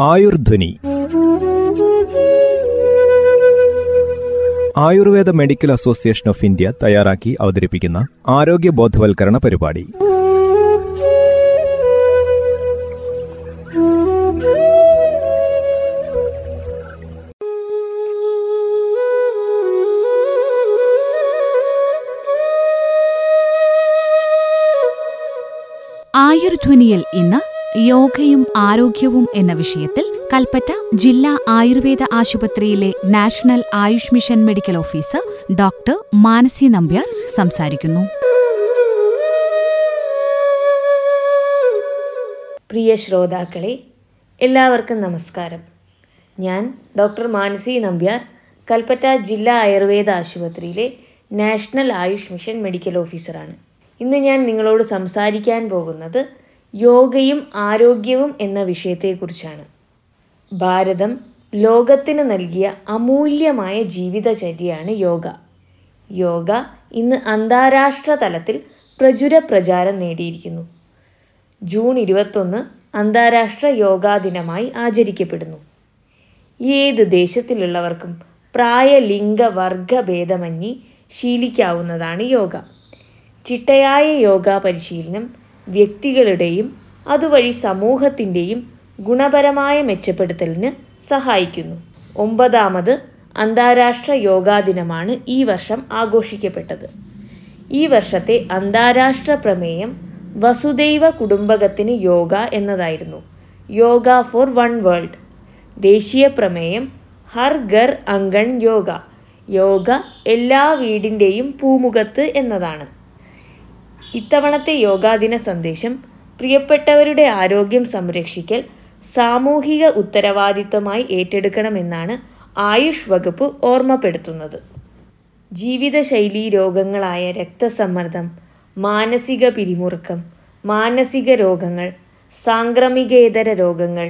Ayurdhwani. Ayurveda Medical Association of India തയ്യാറാക്കി അവതരിപ്പിക്കുന്ന ആരോഗ്യ ബോധവൽക്കരണ പരിപാടി. ആയുർധ്വനിയിൽ ഇന്ന് യോഗയും ആരോഗ്യവും എന്ന വിഷയത്തിൽ കൽപ്പറ്റ ജില്ലാ ആയുർവേദ ആശുപത്രിയിലെ National Ayush Mission medical officer doctor Manasi Nambiar സംസാരിക്കുന്നു. പ്രിയ ശ്രോതാക്കളെ എല്ലാവർക്കും നമസ്കാരം. ഞാൻ ഡോക്ടർ മാനസി നമ്പ്യാർ കൽപ്പറ്റ ജില്ലാ ആയുർവേദ ആശുപത്രിയിലെ നാഷണൽ ആയുഷ് മിഷൻ മെഡിക്കൽ ഓഫീസറാണ്. ഇന്ന് ഞാൻ നിങ്ങളോട് സംസാരിക്കാൻ പോകുന്നത് യോഗയും ആരോഗ്യവും എന്ന വിഷയത്തെക്കുറിച്ചാണ്. ഭാരതം ലോകത്തിന് നൽകിയ അമൂല്യമായ ജീവിതചര്യയാണ് യോഗ. യോഗ ഇന്ന് അന്താരാഷ്ട്ര തലത്തിൽ പ്രചുര പ്രചാരം നേടിയിരിക്കുന്നു. ജൂൺ ഇരുപത്തൊന്ന് അന്താരാഷ്ട്ര യോഗാ ദിനമായി ആചരിക്കപ്പെടുന്നു. ഏത് ദേശത്തിലുള്ളവർക്കും പ്രായ ലിംഗ വർഗ ഭേദമന്യേ ശീലിക്കാവുന്നതാണ് യോഗ. ചിട്ടയായ യോഗ പരിശീലനം വ്യക്തികളുടെയും അതുവഴി സമൂഹത്തിന്റെയും ഗുണപരമായ മെച്ചപ്പെടുത്തലിന് സഹായിക്കുന്നു. ഒമ്പതാമത് അന്താരാഷ്ട്ര യോഗാ ദിനമാണ് ഈ വർഷം ആഘോഷിക്കപ്പെട്ടത്. ഈ വർഷത്തെ അന്താരാഷ്ട്ര പ്രമേയം വസുദൈവ കുടുംബകത്തിന് യോഗ എന്നതായിരുന്നു. Yoga for one world. ദേശീയ പ്രമേയം ഹർ ഗർ അങ്കൺ യോഗ. യോഗ എല്ലാ വീടിന്റെയും പൂമുഖത്ത് എന്നതാണ്. ഇത്തവണത്തെ യോഗാദിന സന്ദേശം പ്രിയപ്പെട്ടവരുടെ ആരോഗ്യം സംരക്ഷിക്കൽ സാമൂഹിക ഉത്തരവാദിത്വമായി ഏറ്റെടുക്കണമെന്നാണ് ആയുഷ് വകുപ്പ് ഓർമ്മപ്പെടുത്തുന്നത്. ജീവിതശൈലി രോഗങ്ങളായ രക്തസമ്മർദ്ദം മാനസിക പിരിമുറുക്കം മാനസിക രോഗങ്ങൾ സാംക്രമികേതര രോഗങ്ങൾ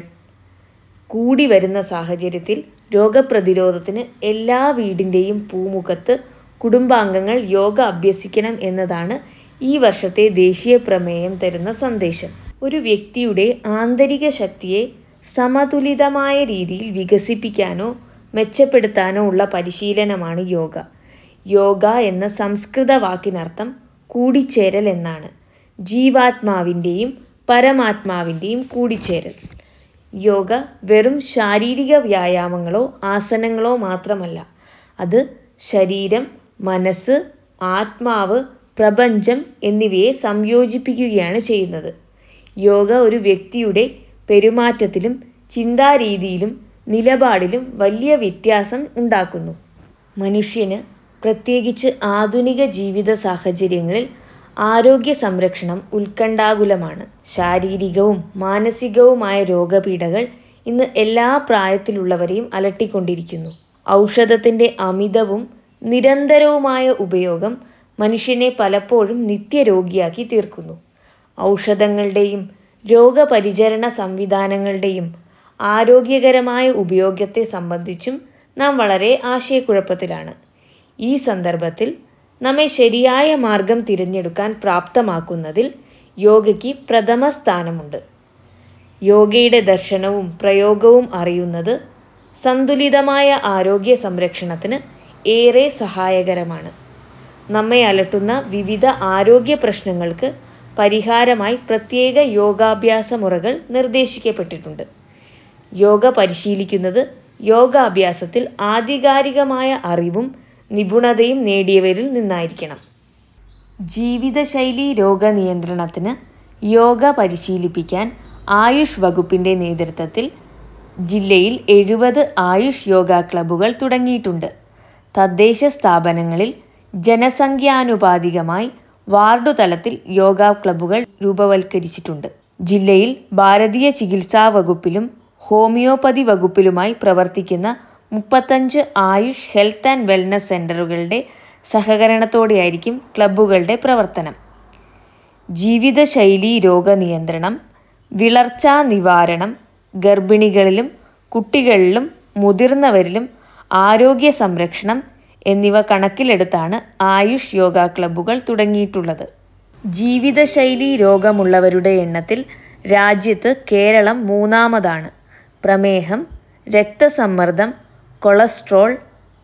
കൂടി വരുന്ന സാഹചര്യത്തിൽ രോഗപ്രതിരോധത്തിന് എല്ലാ വീടിന്റെയും പൂമുഖത്ത് കുടുംബാംഗങ്ങൾ യോഗ അഭ്യസിക്കണം എന്നതാണ് ഈ വർഷത്തെ ദേശീയ പ്രമേയം തരുന്ന സന്ദേശം. ഒരു വ്യക്തിയുടെ ആന്തരിക ശക്തിയെ സമതുലിതമായ രീതിയിൽ വികസിപ്പിക്കാനോ മെച്ചപ്പെടുത്താനോ ഉള്ള പരിശീലനമാണ് യോഗ. യോഗ എന്ന സംസ്കൃത വാക്കിനർത്ഥം കൂടിച്ചേരൽ എന്നാണ്. ജീവാത്മാവിന്റെയും പരമാത്മാവിന്റെയും കൂടിച്ചേരൽ. യോഗ വെറും ശാരീരിക വ്യായാമങ്ങളോ ആസനങ്ങളോ മാത്രമല്ല അത് ശരീരം മനസ്സ് ആത്മാവ് പ്രപഞ്ചം എന്നിവയെ സംയോജിപ്പിക്കുകയാണ് ചെയ്യുന്നത്. യോഗ ഒരു വ്യക്തിയുടെ പെരുമാറ്റത്തിലും ചിന്താരീതിയിലും നിലപാടിലും വലിയ വ്യത്യാസം ഉണ്ടാക്കുന്നു. മനുഷ്യന് പ്രത്യേകിച്ച് ആധുനിക ജീവിത സാഹചര്യങ്ങളിൽ ആരോഗ്യ സംരക്ഷണം ഉത്കണ്ഠാകുലമാണ്. ശാരീരികവും മാനസികവുമായ രോഗപീഠകൾ ഇന്ന് എല്ലാ പ്രായത്തിലുള്ളവരെയും അലട്ടിക്കൊണ്ടിരിക്കുന്നു. ഔഷധത്തിന്റെ അമിതവും നിരന്തരവുമായ ഉപയോഗം മനുഷ്യനെ പലപ്പോഴും നിത്യരോഗിയാക്കി തീർക്കുന്നു. ഔഷധങ്ങളുടെയും രോഗപരിചരണ സംവിധാനങ്ങളുടെയും ആരോഗ്യകരമായ ഉപയോഗത്തെ സംബന്ധിച്ചും നാം വളരെ ആശയക്കുഴപ്പത്തിലാണ്. ഈ സന്ദർഭത്തിൽ നമ്മെ ശരിയായ മാർഗം തിരഞ്ഞെടുക്കാൻ പ്രാപ്തമാക്കുന്നതിൽ യോഗയ്ക്ക് പ്രഥമ സ്ഥാനമുണ്ട്. യോഗയുടെ ദർശനവും പ്രയോഗവും അറിയുന്നത് സന്തുലിതമായ ആരോഗ്യ സംരക്ഷണത്തിന് ഏറെ സഹായകരമാണ്. നമ്മെ അലട്ടുന്ന വിവിധ ആരോഗ്യ പ്രശ്നങ്ങൾക്ക് പരിഹാരമായി പ്രത്യേക യോഗാഭ്യാസ മുറകൾ നിർദ്ദേശിക്കപ്പെട്ടിട്ടുണ്ട്. യോഗ പരിശീലിക്കുന്നത് യോഗാഭ്യാസത്തിൽ ആധികാരികമായ അറിവും നിപുണതയും നേടിയവരിൽ നിന്നായിരിക്കണം. ജീവിതശൈലി രോഗനിയന്ത്രണത്തിന് യോഗ പരിശീലിപ്പിക്കാൻ ആയുഷ് വകുപ്പിന്റെ നേതൃത്വത്തിൽ ജില്ലയിൽ എഴുപത് ആയുഷ് യോഗ ക്ലബ്ബുകൾ തുടങ്ങിയിട്ടുണ്ട്. തദ്ദേശ സ്ഥാപനങ്ങളിൽ ജനസംഖ്യാനുപാതികമായി വാർഡു തലത്തിൽ യോഗ ക്ലബ്ബുകൾ രൂപവൽക്കരിച്ചിട്ടുണ്ട്. ജില്ലയിൽ ഭാരതീയ ചികിത്സാ വകുപ്പിലും ഹോമിയോപ്പതി വകുപ്പിലുമായി പ്രവർത്തിക്കുന്ന മുപ്പത്തഞ്ച് ആയുഷ് ഹെൽത്ത് ആൻഡ് വെൽനസ് സെന്ററുകളുടെ സഹകരണത്തോടെയായിരിക്കും ക്ലബ്ബുകളുടെ പ്രവർത്തനം. ജീവിതശൈലി രോഗനിയന്ത്രണം വിളർച്ചാ നിവാരണം ഗർഭിണികളിലും കുട്ടികളിലും മുതിർന്നവരിലും ആരോഗ്യ സംരക്ഷണം എന്നിവ കണക്കിലെടുത്താണ് ആയുഷ് യോഗ ക്ലബ്ബുകൾ തുടങ്ങിയിട്ടുള്ളത് ജീവിതശൈലി രോഗമുള്ളവരുടെ എണ്ണത്തിൽ രാജ്യത്ത് കേരളം മൂന്നാമതാണ്. പ്രമേഹം, രക്തസമ്മർദ്ദം, കൊളസ്ട്രോൾ,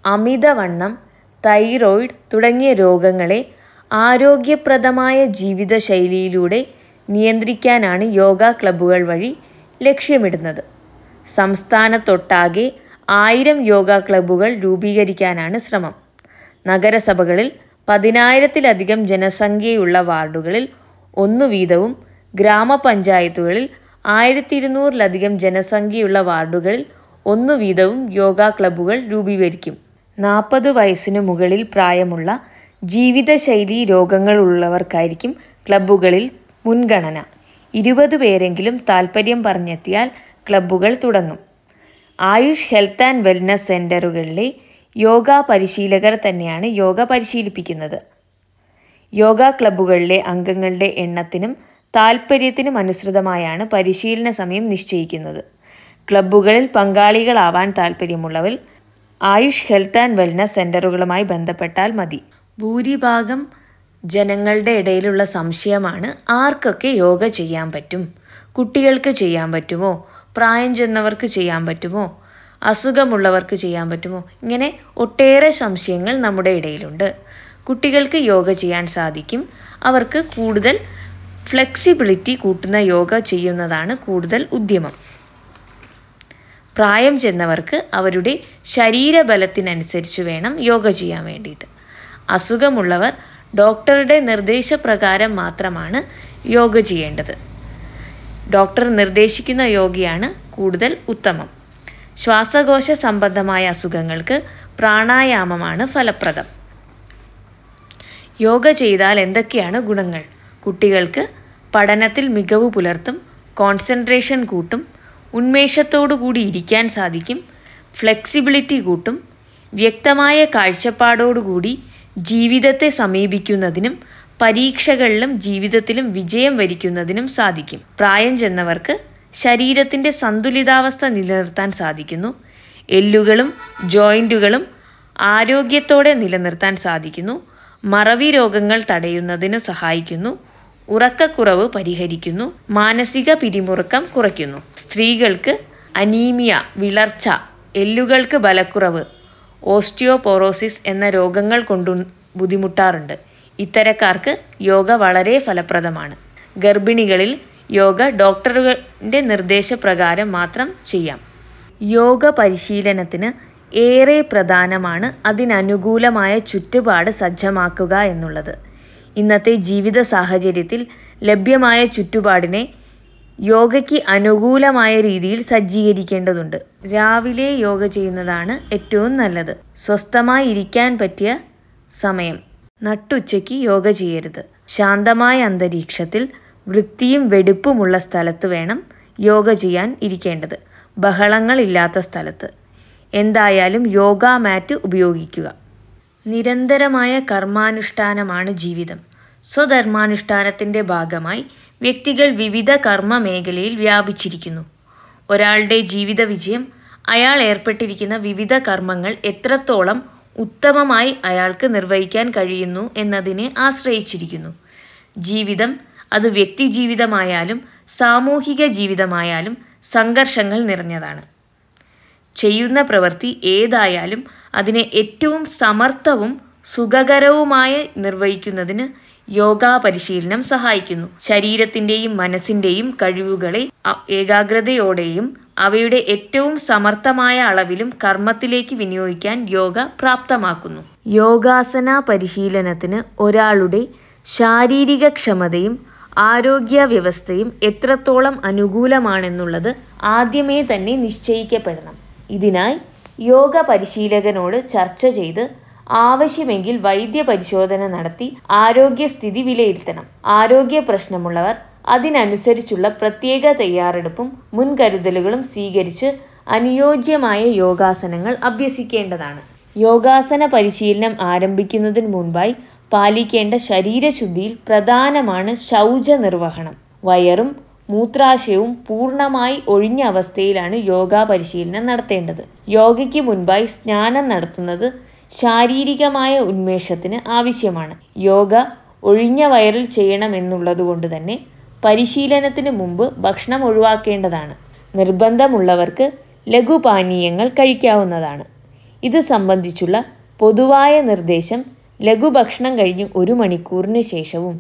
അമിതവണ്ണം, തൈറോയ്ഡ് തുടങ്ങിയ രോഗങ്ങളെ ആരോഗ്യപ്രദമായ ജീവിതശൈലിയിലൂടെ നിയന്ത്രിക്കാനാണ് യോഗ ക്ലബ്ബുകൾ വഴി ലക്ഷ്യമിടുന്നത്. സംസ്ഥാനത്തൊട്ടാകെ ആയിരം യോഗ ക്ലബ്ബുകൾ രൂപീകരിക്കാനാണ് ശ്രമം. നഗരസഭകളിൽ പതിനായിരത്തിലധികം ജനസംഖ്യയുള്ള വാർഡുകളിൽ ഒന്നു വീതവും ഗ്രാമപഞ്ചായത്തുകളിൽ ആയിരത്തി ഇരുന്നൂറിലധികം ജനസംഖ്യയുള്ള വാർഡുകളിൽ ഒന്നു വീതവും യോഗ ക്ലബ്ബുകൾ രൂപീകരിക്കും. നാൽപ്പത് വയസ്സിനു മുകളിൽ പ്രായമുള്ള ജീവിതശൈലി രോഗങ്ങളുള്ളവർക്കായിരിക്കും ക്ലബ്ബുകളിൽ മുൻഗണന. ഇരുപത് പേരെങ്കിലും താൽപര്യം പറഞ്ഞെത്തിയാൽ ക്ലബ്ബുകൾ തുടങ്ങും. ആയുഷ് ഹെൽത്ത് ആൻഡ് വെൽനസ് സെന്ററുകളിലെ യോഗ പരിശീലകർ തന്നെയാണ് യോഗ പരിശീലിപ്പിക്കുന്നത്. യോഗ ക്ലബ്ബുകളിലെ അംഗങ്ങളുടെ എണ്ണത്തിനും താൽപര്യത്തിനുമനുസൃതമായാണ് പരിശീലന സമയം നിശ്ചയിക്കുന്നത്. ക്ലബ്ബുകളിൽ പങ്കാളികളാവാൻ താൽപ്പര്യമുള്ളവർ ആയുഷ് ഹെൽത്ത് ആൻഡ് വെൽനസ് സെന്ററുകളുമായി ബന്ധപ്പെട്ടാൽ മതി. ഭൂരിഭാഗം ജനങ്ങളുടെ ഇടയിലുള്ള സംശയമാണ് ആർക്കൊക്കെ യോഗ ചെയ്യാൻ പറ്റും? കുട്ടികൾക്ക് ചെയ്യാൻ പറ്റുമോ? പ്രായം ചെന്നവർക്ക് ചെയ്യാൻ പറ്റുമോ? അസുഖമുള്ളവർക്ക് ചെയ്യാൻ പറ്റുമോ? ഇങ്ങനെ ഒട്ടേറെ സംശയങ്ങൾ നമ്മുടെ ഇടയിലുണ്ട്. കുട്ടികൾക്ക് യോഗ ചെയ്യാൻ സാധിക്കും. അവർക്ക് കൂടുതൽ ഫ്ലെക്സിബിലിറ്റി കൂട്ടുന്ന യോഗ ചെയ്യുന്നതാണ് കൂടുതൽ ഉദ്യമം. പ്രായം ചെന്നവർക്ക് അവരുടെ ശരീരബലത്തിനനുസരിച്ച് വേണം യോഗ ചെയ്യാൻ വേണ്ടിയിട്ട്. അസുഖമുള്ളവർ ഡോക്ടറുടെ നിർദ്ദേശപ്രകാരം മാത്രമാണ് യോഗ ചെയ്യേണ്ടത്. ഡോക്ടർ നിർദ്ദേശിക്കുന്ന യോഗയാണ് കൂടുതൽ ഉത്തമം. ശ്വാസകോശ സംബന്ധമായ അസുഖങ്ങൾക്ക് പ്രാണായാമമാണ് ഫലപ്രദം. യോഗ ചെയ്താൽ എന്തൊക്കെയാണ് ഗുണങ്ങൾ? കുട്ടികൾക്ക് പഠനത്തിൽ മികവ് പുലർത്തും. കോൺസൻട്രേഷൻ കൂട്ടും. ഉന്മേഷത്തോടുകൂടി ഇരിക്കാൻ സാധിക്കും. ഫ്ലെക്സിബിലിറ്റി കൂട്ടും. വ്യക്തമായ കാഴ്ചപ്പാടോടുകൂടി ജീവിതത്തെ സമീപിക്കുന്നതിനും പരീക്ഷകളിലും ജീവിതത്തിലും വിജയം വരിക്കുന്നതിനും സാധിക്കും. പ്രായം ചെന്നവർക്ക് ശരീരത്തിന്റെ സന്തുലിതാവസ്ഥ നിലനിർത്താൻ സാധിക്കുന്നു. എല്ലുകളും ജോയിന്റുകളും ആരോഗ്യത്തോടെ നിലനിർത്താൻ സാധിക്കുന്നു. മറവി രോഗങ്ങൾ തടയുന്നതിന് സഹായിക്കുന്നു. ഉറക്കക്കുറവ് പരിഹരിക്കുന്നു. മാനസിക പിരിമുറുക്കം കുറയ്ക്കുന്നു. സ്ത്രീകൾക്ക് അനീമിയ, വിളർച്ച, എല്ലുകൾക്ക് ബലക്കുറവ്, ഓസ്റ്റിയോപോറോസിസ് എന്ന രോഗങ്ങൾ കൊണ്ട് ബുദ്ധിമുട്ടാറുണ്ട്. ഇത്തരക്കാർക്ക് യോഗ വളരെ ഫലപ്രദമാണ്. ഗർഭിണികളിൽ യോഗ ഡോക്ടറുടെ നിർദ്ദേശപ്രകാരം മാത്രം ചെയ്യാം. യോഗ പരിശീലനത്തിന് ഏറെ പ്രധാനമാണ് അതിനനുകൂലമായ ചുറ്റുപാട് സജ്ജമാക്കുക എന്നുള്ളത്. ഇന്നത്തെ ജീവിത സാഹചര്യത്തിൽ ലഭ്യമായ ചുറ്റുപാടിനെ യോഗയ്ക്ക് അനുകൂലമായ രീതിയിൽ സജ്ജീകരിക്കേണ്ടതുണ്ട്. രാവിലെ യോഗ ചെയ്യുന്നതാണ് ഏറ്റവും നല്ലത്. സ്വസ്ഥമായി ഇരിക്കാൻ പറ്റിയ സമയം. നട്ടുച്ചയ്ക്ക് യോഗ ചെയ്യരുത്. ശാന്തമായ അന്തരീക്ഷത്തിൽ വൃത്തിയും വെടിപ്പുമുള്ള സ്ഥലത്ത് വേണം യോഗ ചെയ്യാൻ ഇരിക്കേണ്ടത്. ബഹളങ്ങൾ ഇല്ലാത്ത സ്ഥലത്ത്. എന്തായാലും യോഗ മാറ്റ് ഉപയോഗിക്കുക. നിരന്തരമായ കർമാനുഷ്ഠാനമാണ് ജീവിതം. സ്വധർമാനുഷ്ഠാനത്തിന്റെ ഭാഗമായി വ്യക്തികൾ വിവിധ കർമ്മ മേഖലയിൽ വ്യാപിച്ചിരിക്കുന്നു. ഒരാളുടെ ജീവിത വിജയം അയാൾ ഏർപ്പെട്ടിരിക്കുന്ന വിവിധ കർമ്മങ്ങൾ എത്രത്തോളം ഉത്തമമായി അയാൾക്ക് നിർവഹിക്കാൻ കഴിയുന്നു എന്നതിനെ ആശ്രയിച്ചിരിക്കുന്നു. ജീവിതം അത് വ്യക്തി ജീവിതമായാലും സാമൂഹിക ജീവിതമായാലും സംഘർഷങ്ങൾ നിറഞ്ഞതാണ്. ചെയ്യുന്ന പ്രവൃത്തി ഏതായാലും അതിനെ ഏറ്റവും സമർത്ഥവും സുഖകരവുമായി നിർവഹിക്കുന്നതിന് യോഗാ പരിശീലനം സഹായിക്കുന്നു. ശരീരത്തിന്റെയും മനസ്സിന്റെയും കഴിവുകളെ ഏകാഗ്രതയോടെയും അവയുടെ ഏറ്റവും സമർത്ഥമായ അളവിലും കർമ്മത്തിലേക്ക് വിനിയോഗിക്കാൻ യോഗ പ്രാപ്തമാക്കുന്നു. യോഗാസന പരിശീലനത്തിന് ഒരാളുടെ ശാരീരിക ക്ഷമതയും ആരോഗ്യ വ്യവസ്ഥയും എത്രത്തോളം അനുകൂലമാണെന്നുള്ളത് ആദ്യമേ തന്നെ നിശ്ചയിക്കപ്പെടണം. ഇതിനായി യോഗ പരിശീലകനോട് ചർച്ച ചെയ്ത് ആവശ്യമെങ്കിൽ വൈദ്യ പരിശോധന നടത്തി ആരോഗ്യസ്ഥിതി വിലയിരുത്തണം. ആരോഗ്യപ്രശ്നമുള്ളവർ അതിനനുസരിച്ചുള്ള പ്രത്യേക തയ്യാറെടുപ്പും മുൻകരുതലുകളും സ്വീകരിച്ച് അനുയോജ്യമായ യോഗാസനങ്ങൾ അഭ്യസിക്കേണ്ടതാണ്. യോഗാസന പരിശീലനം ആരംഭിക്കുന്നതിന് മുൻപായി പാലിക്കേണ്ട ശരീരശുദ്ധിയിൽ പ്രധാനമാണ് ശൗച നിർവഹണം വയറും മൂത്രാശയവും പൂർണമായി ഒഴിഞ്ഞ അവസ്ഥയിലാണ് യോഗ പരിശീലനം നടത്തേണ്ടത്. യോഗയ്ക്ക് മുൻപായി സ്നാനം നടത്തുന്നത് ശാരീരികമായ ഉന്മേഷത്തിന് ആവശ്യമാണ്. യോഗ ഒഴിഞ്ഞ വയറിൽ ചെയ്യണമെന്നുള്ളത് കൊണ്ട് തന്നെ പരിശീലനത്തിന് മുമ്പ് ഭക്ഷണം ഒഴിവാക്കേണ്ടതാണ്. നിർബന്ധമുള്ളവർക്ക് ലഘുപാനീയങ്ങൾ കഴിക്കാവുന്നതാണ്. ഇത് സംബന്ധിച്ചുള്ള പൊതുവായ നിർദ്ദേശം ലഘുഭക്ഷണം കഴിഞ്ഞ് ഒരു മണിക്കൂറിന് ശേഷവും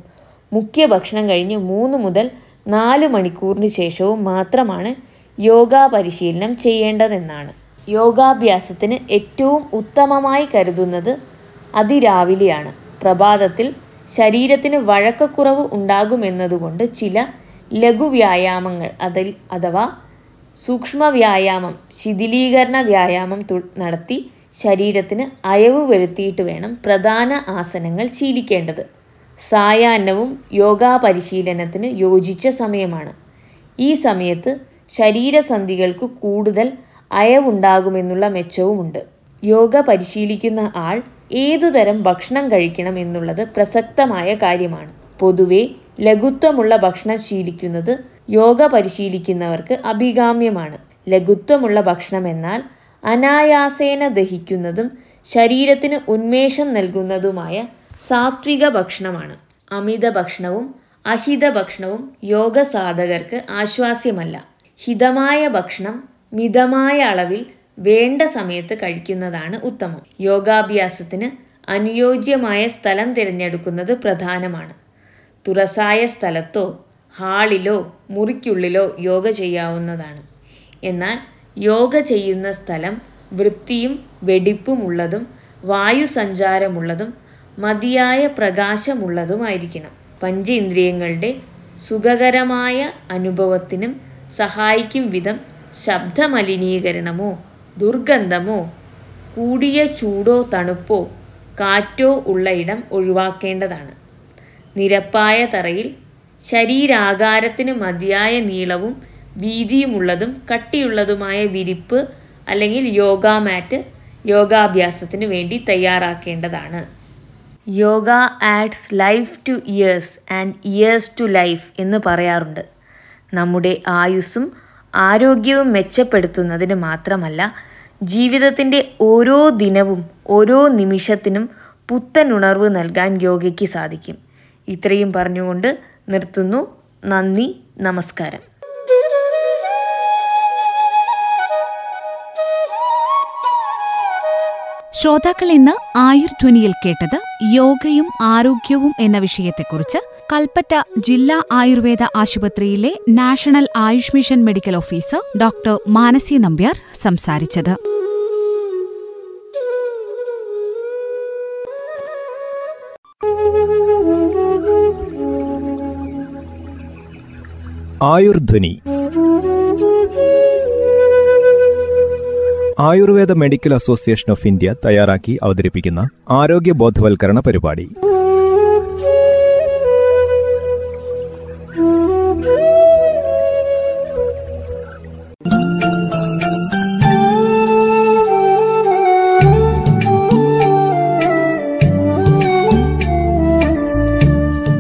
മുഖ്യ ഭക്ഷണം കഴിഞ്ഞ് മൂന്ന് മുതൽ നാല് മണിക്കൂറിന് ശേഷവും മാത്രമാണ് യോഗ പരിശീലനം ചെയ്യേണ്ടതെന്നാണ്. യോഗാഭ്യാസത്തിന് ഏറ്റവും ഉത്തമമായി കരുതുന്നത് അതിരാവിലെയാണ്. പ്രഭാതത്തിൽ ശരീരത്തിന് വഴക്കക്കുറവ് ഉണ്ടാകുമെന്നതുകൊണ്ട് ചില ലഘുവ്യായാമങ്ങൾ അതിൽ അഥവാ സൂക്ഷ്മ വ്യായാമം ശിഥിലീകരണ വ്യായാമം നടത്തി ശരീരത്തിന് അയവ് വരുത്തിയിട്ട് വേണം പ്രധാന ആസനങ്ങൾ ശീലിക്കേണ്ടത്. സായാഹ്നവും യോഗാ പരിശീലനത്തിന് യോജിച്ച സമയമാണ്. ഈ സമയത്ത് ശരീരസന്ധികൾക്ക് കൂടുതൽ അയവുണ്ടാകുമെന്നുള്ള മെച്ചവുമുണ്ട്. യോഗ പരിശീലിക്കുന്ന ആൾ ഏതുതരം ഭക്ഷണം കഴിക്കണം എന്നുള്ളത് പ്രസക്തമായ കാര്യമാണ്. പൊതുവെ ലഘുത്വമുള്ള ഭക്ഷണം ശീലിക്കുന്നത് യോഗ പരിശീലിക്കുന്നവർക്ക് അഭികാമ്യമാണ്. ലഘുത്വമുള്ള ഭക്ഷണം എന്നാൽ അനായാസേന ദഹിക്കുന്നതും ശരീരത്തിന് ഉന്മേഷം നൽകുന്നതുമായ സാത്വിക ഭക്ഷണമാണ്. അമിത ഭക്ഷണവും അഹിത ഭക്ഷണവും യോഗ സാധകർക്ക് ആശ്വാസ്യമല്ല. ഹിതമായ ഭക്ഷണം മിതമായ അളവിൽ വേണ്ട സമയത്ത് കഴിക്കുന്നതാണ് ഉത്തമം. യോഗാഭ്യാസത്തിന് അനുയോജ്യമായ സ്ഥലം തിരഞ്ഞെടുക്കുന്നത് പ്രധാനമാണ്. തുറസായ സ്ഥലത്തോ ഹാളിലോ മുറിക്കുള്ളിലോ യോഗ ചെയ്യാവുന്നതാണ്. എന്നാൽ യോഗ ചെയ്യുന്ന സ്ഥലം വൃത്തിയും വെടിപ്പുമുള്ളതും വായു സഞ്ചാരമുള്ളതും മതിയായ പ്രകാശമുള്ളതുമായിരിക്കണം. പഞ്ചേന്ദ്രിയങ്ങളുടെ സുഖകരമായ അനുഭവത്തിനും സഹായിക്കും വിധം ശബ്ദമലിനീകരണമോ ദുർഗന്ധമോ കൂടിയ ചൂടോ തണുപ്പോ കാറ്റോ ഉള്ള ഇടം ഒഴിവാക്കേണ്ടതാണ്. നിരപ്പായ തറയിൽ ശരീരാകാരത്തിന് മതിയായ നീളവും വീതിയുമുള്ളതും കട്ടിയുള്ളതുമായ വിരിപ്പ് അല്ലെങ്കിൽ യോഗ മാറ്റ് യോഗാഭ്യാസത്തിന് വേണ്ടി തയ്യാറാക്കേണ്ടതാണ്. Yoga adds life to years and years to life എന്ന് പറയാറുണ്ട്. നമ്മുടെ ആയുസ്സും ആരോഗ്യവും മെച്ചപ്പെടുത്തുന്നതിന് മാത്രമല്ല ജീവിതത്തിന്റെ ഓരോ ദിനവും ഓരോ നിമിഷത്തിനും പുത്തൻ ഉണർവ് നൽകാൻ യോഗയ്ക്ക് സാധിക്കും. ഇത്രയും പറഞ്ഞുകൊണ്ട് നിർത്തുന്നു. നന്ദി നമസ്കാരം. ശ്രോതാക്കൾ ഇന്ന് ആയുർധ്വനിയിൽ കേട്ടത് യോഗയും ആരോഗ്യവും എന്ന വിഷയത്തെക്കുറിച്ച് കൽപ്പറ്റ ജില്ലാ ആയുർവേദ ആശുപത്രിയിലെ National Ayush Mission medical officer doctor Manasi Nambiar സംസാരിച്ചത്. Ayurdhwani. Ayurveda Medical Association of India തയ്യാറാക്കി അവതരിപ്പിക്കുന്ന ആരോഗ്യ ബോധവൽക്കരണ പരിപാടി.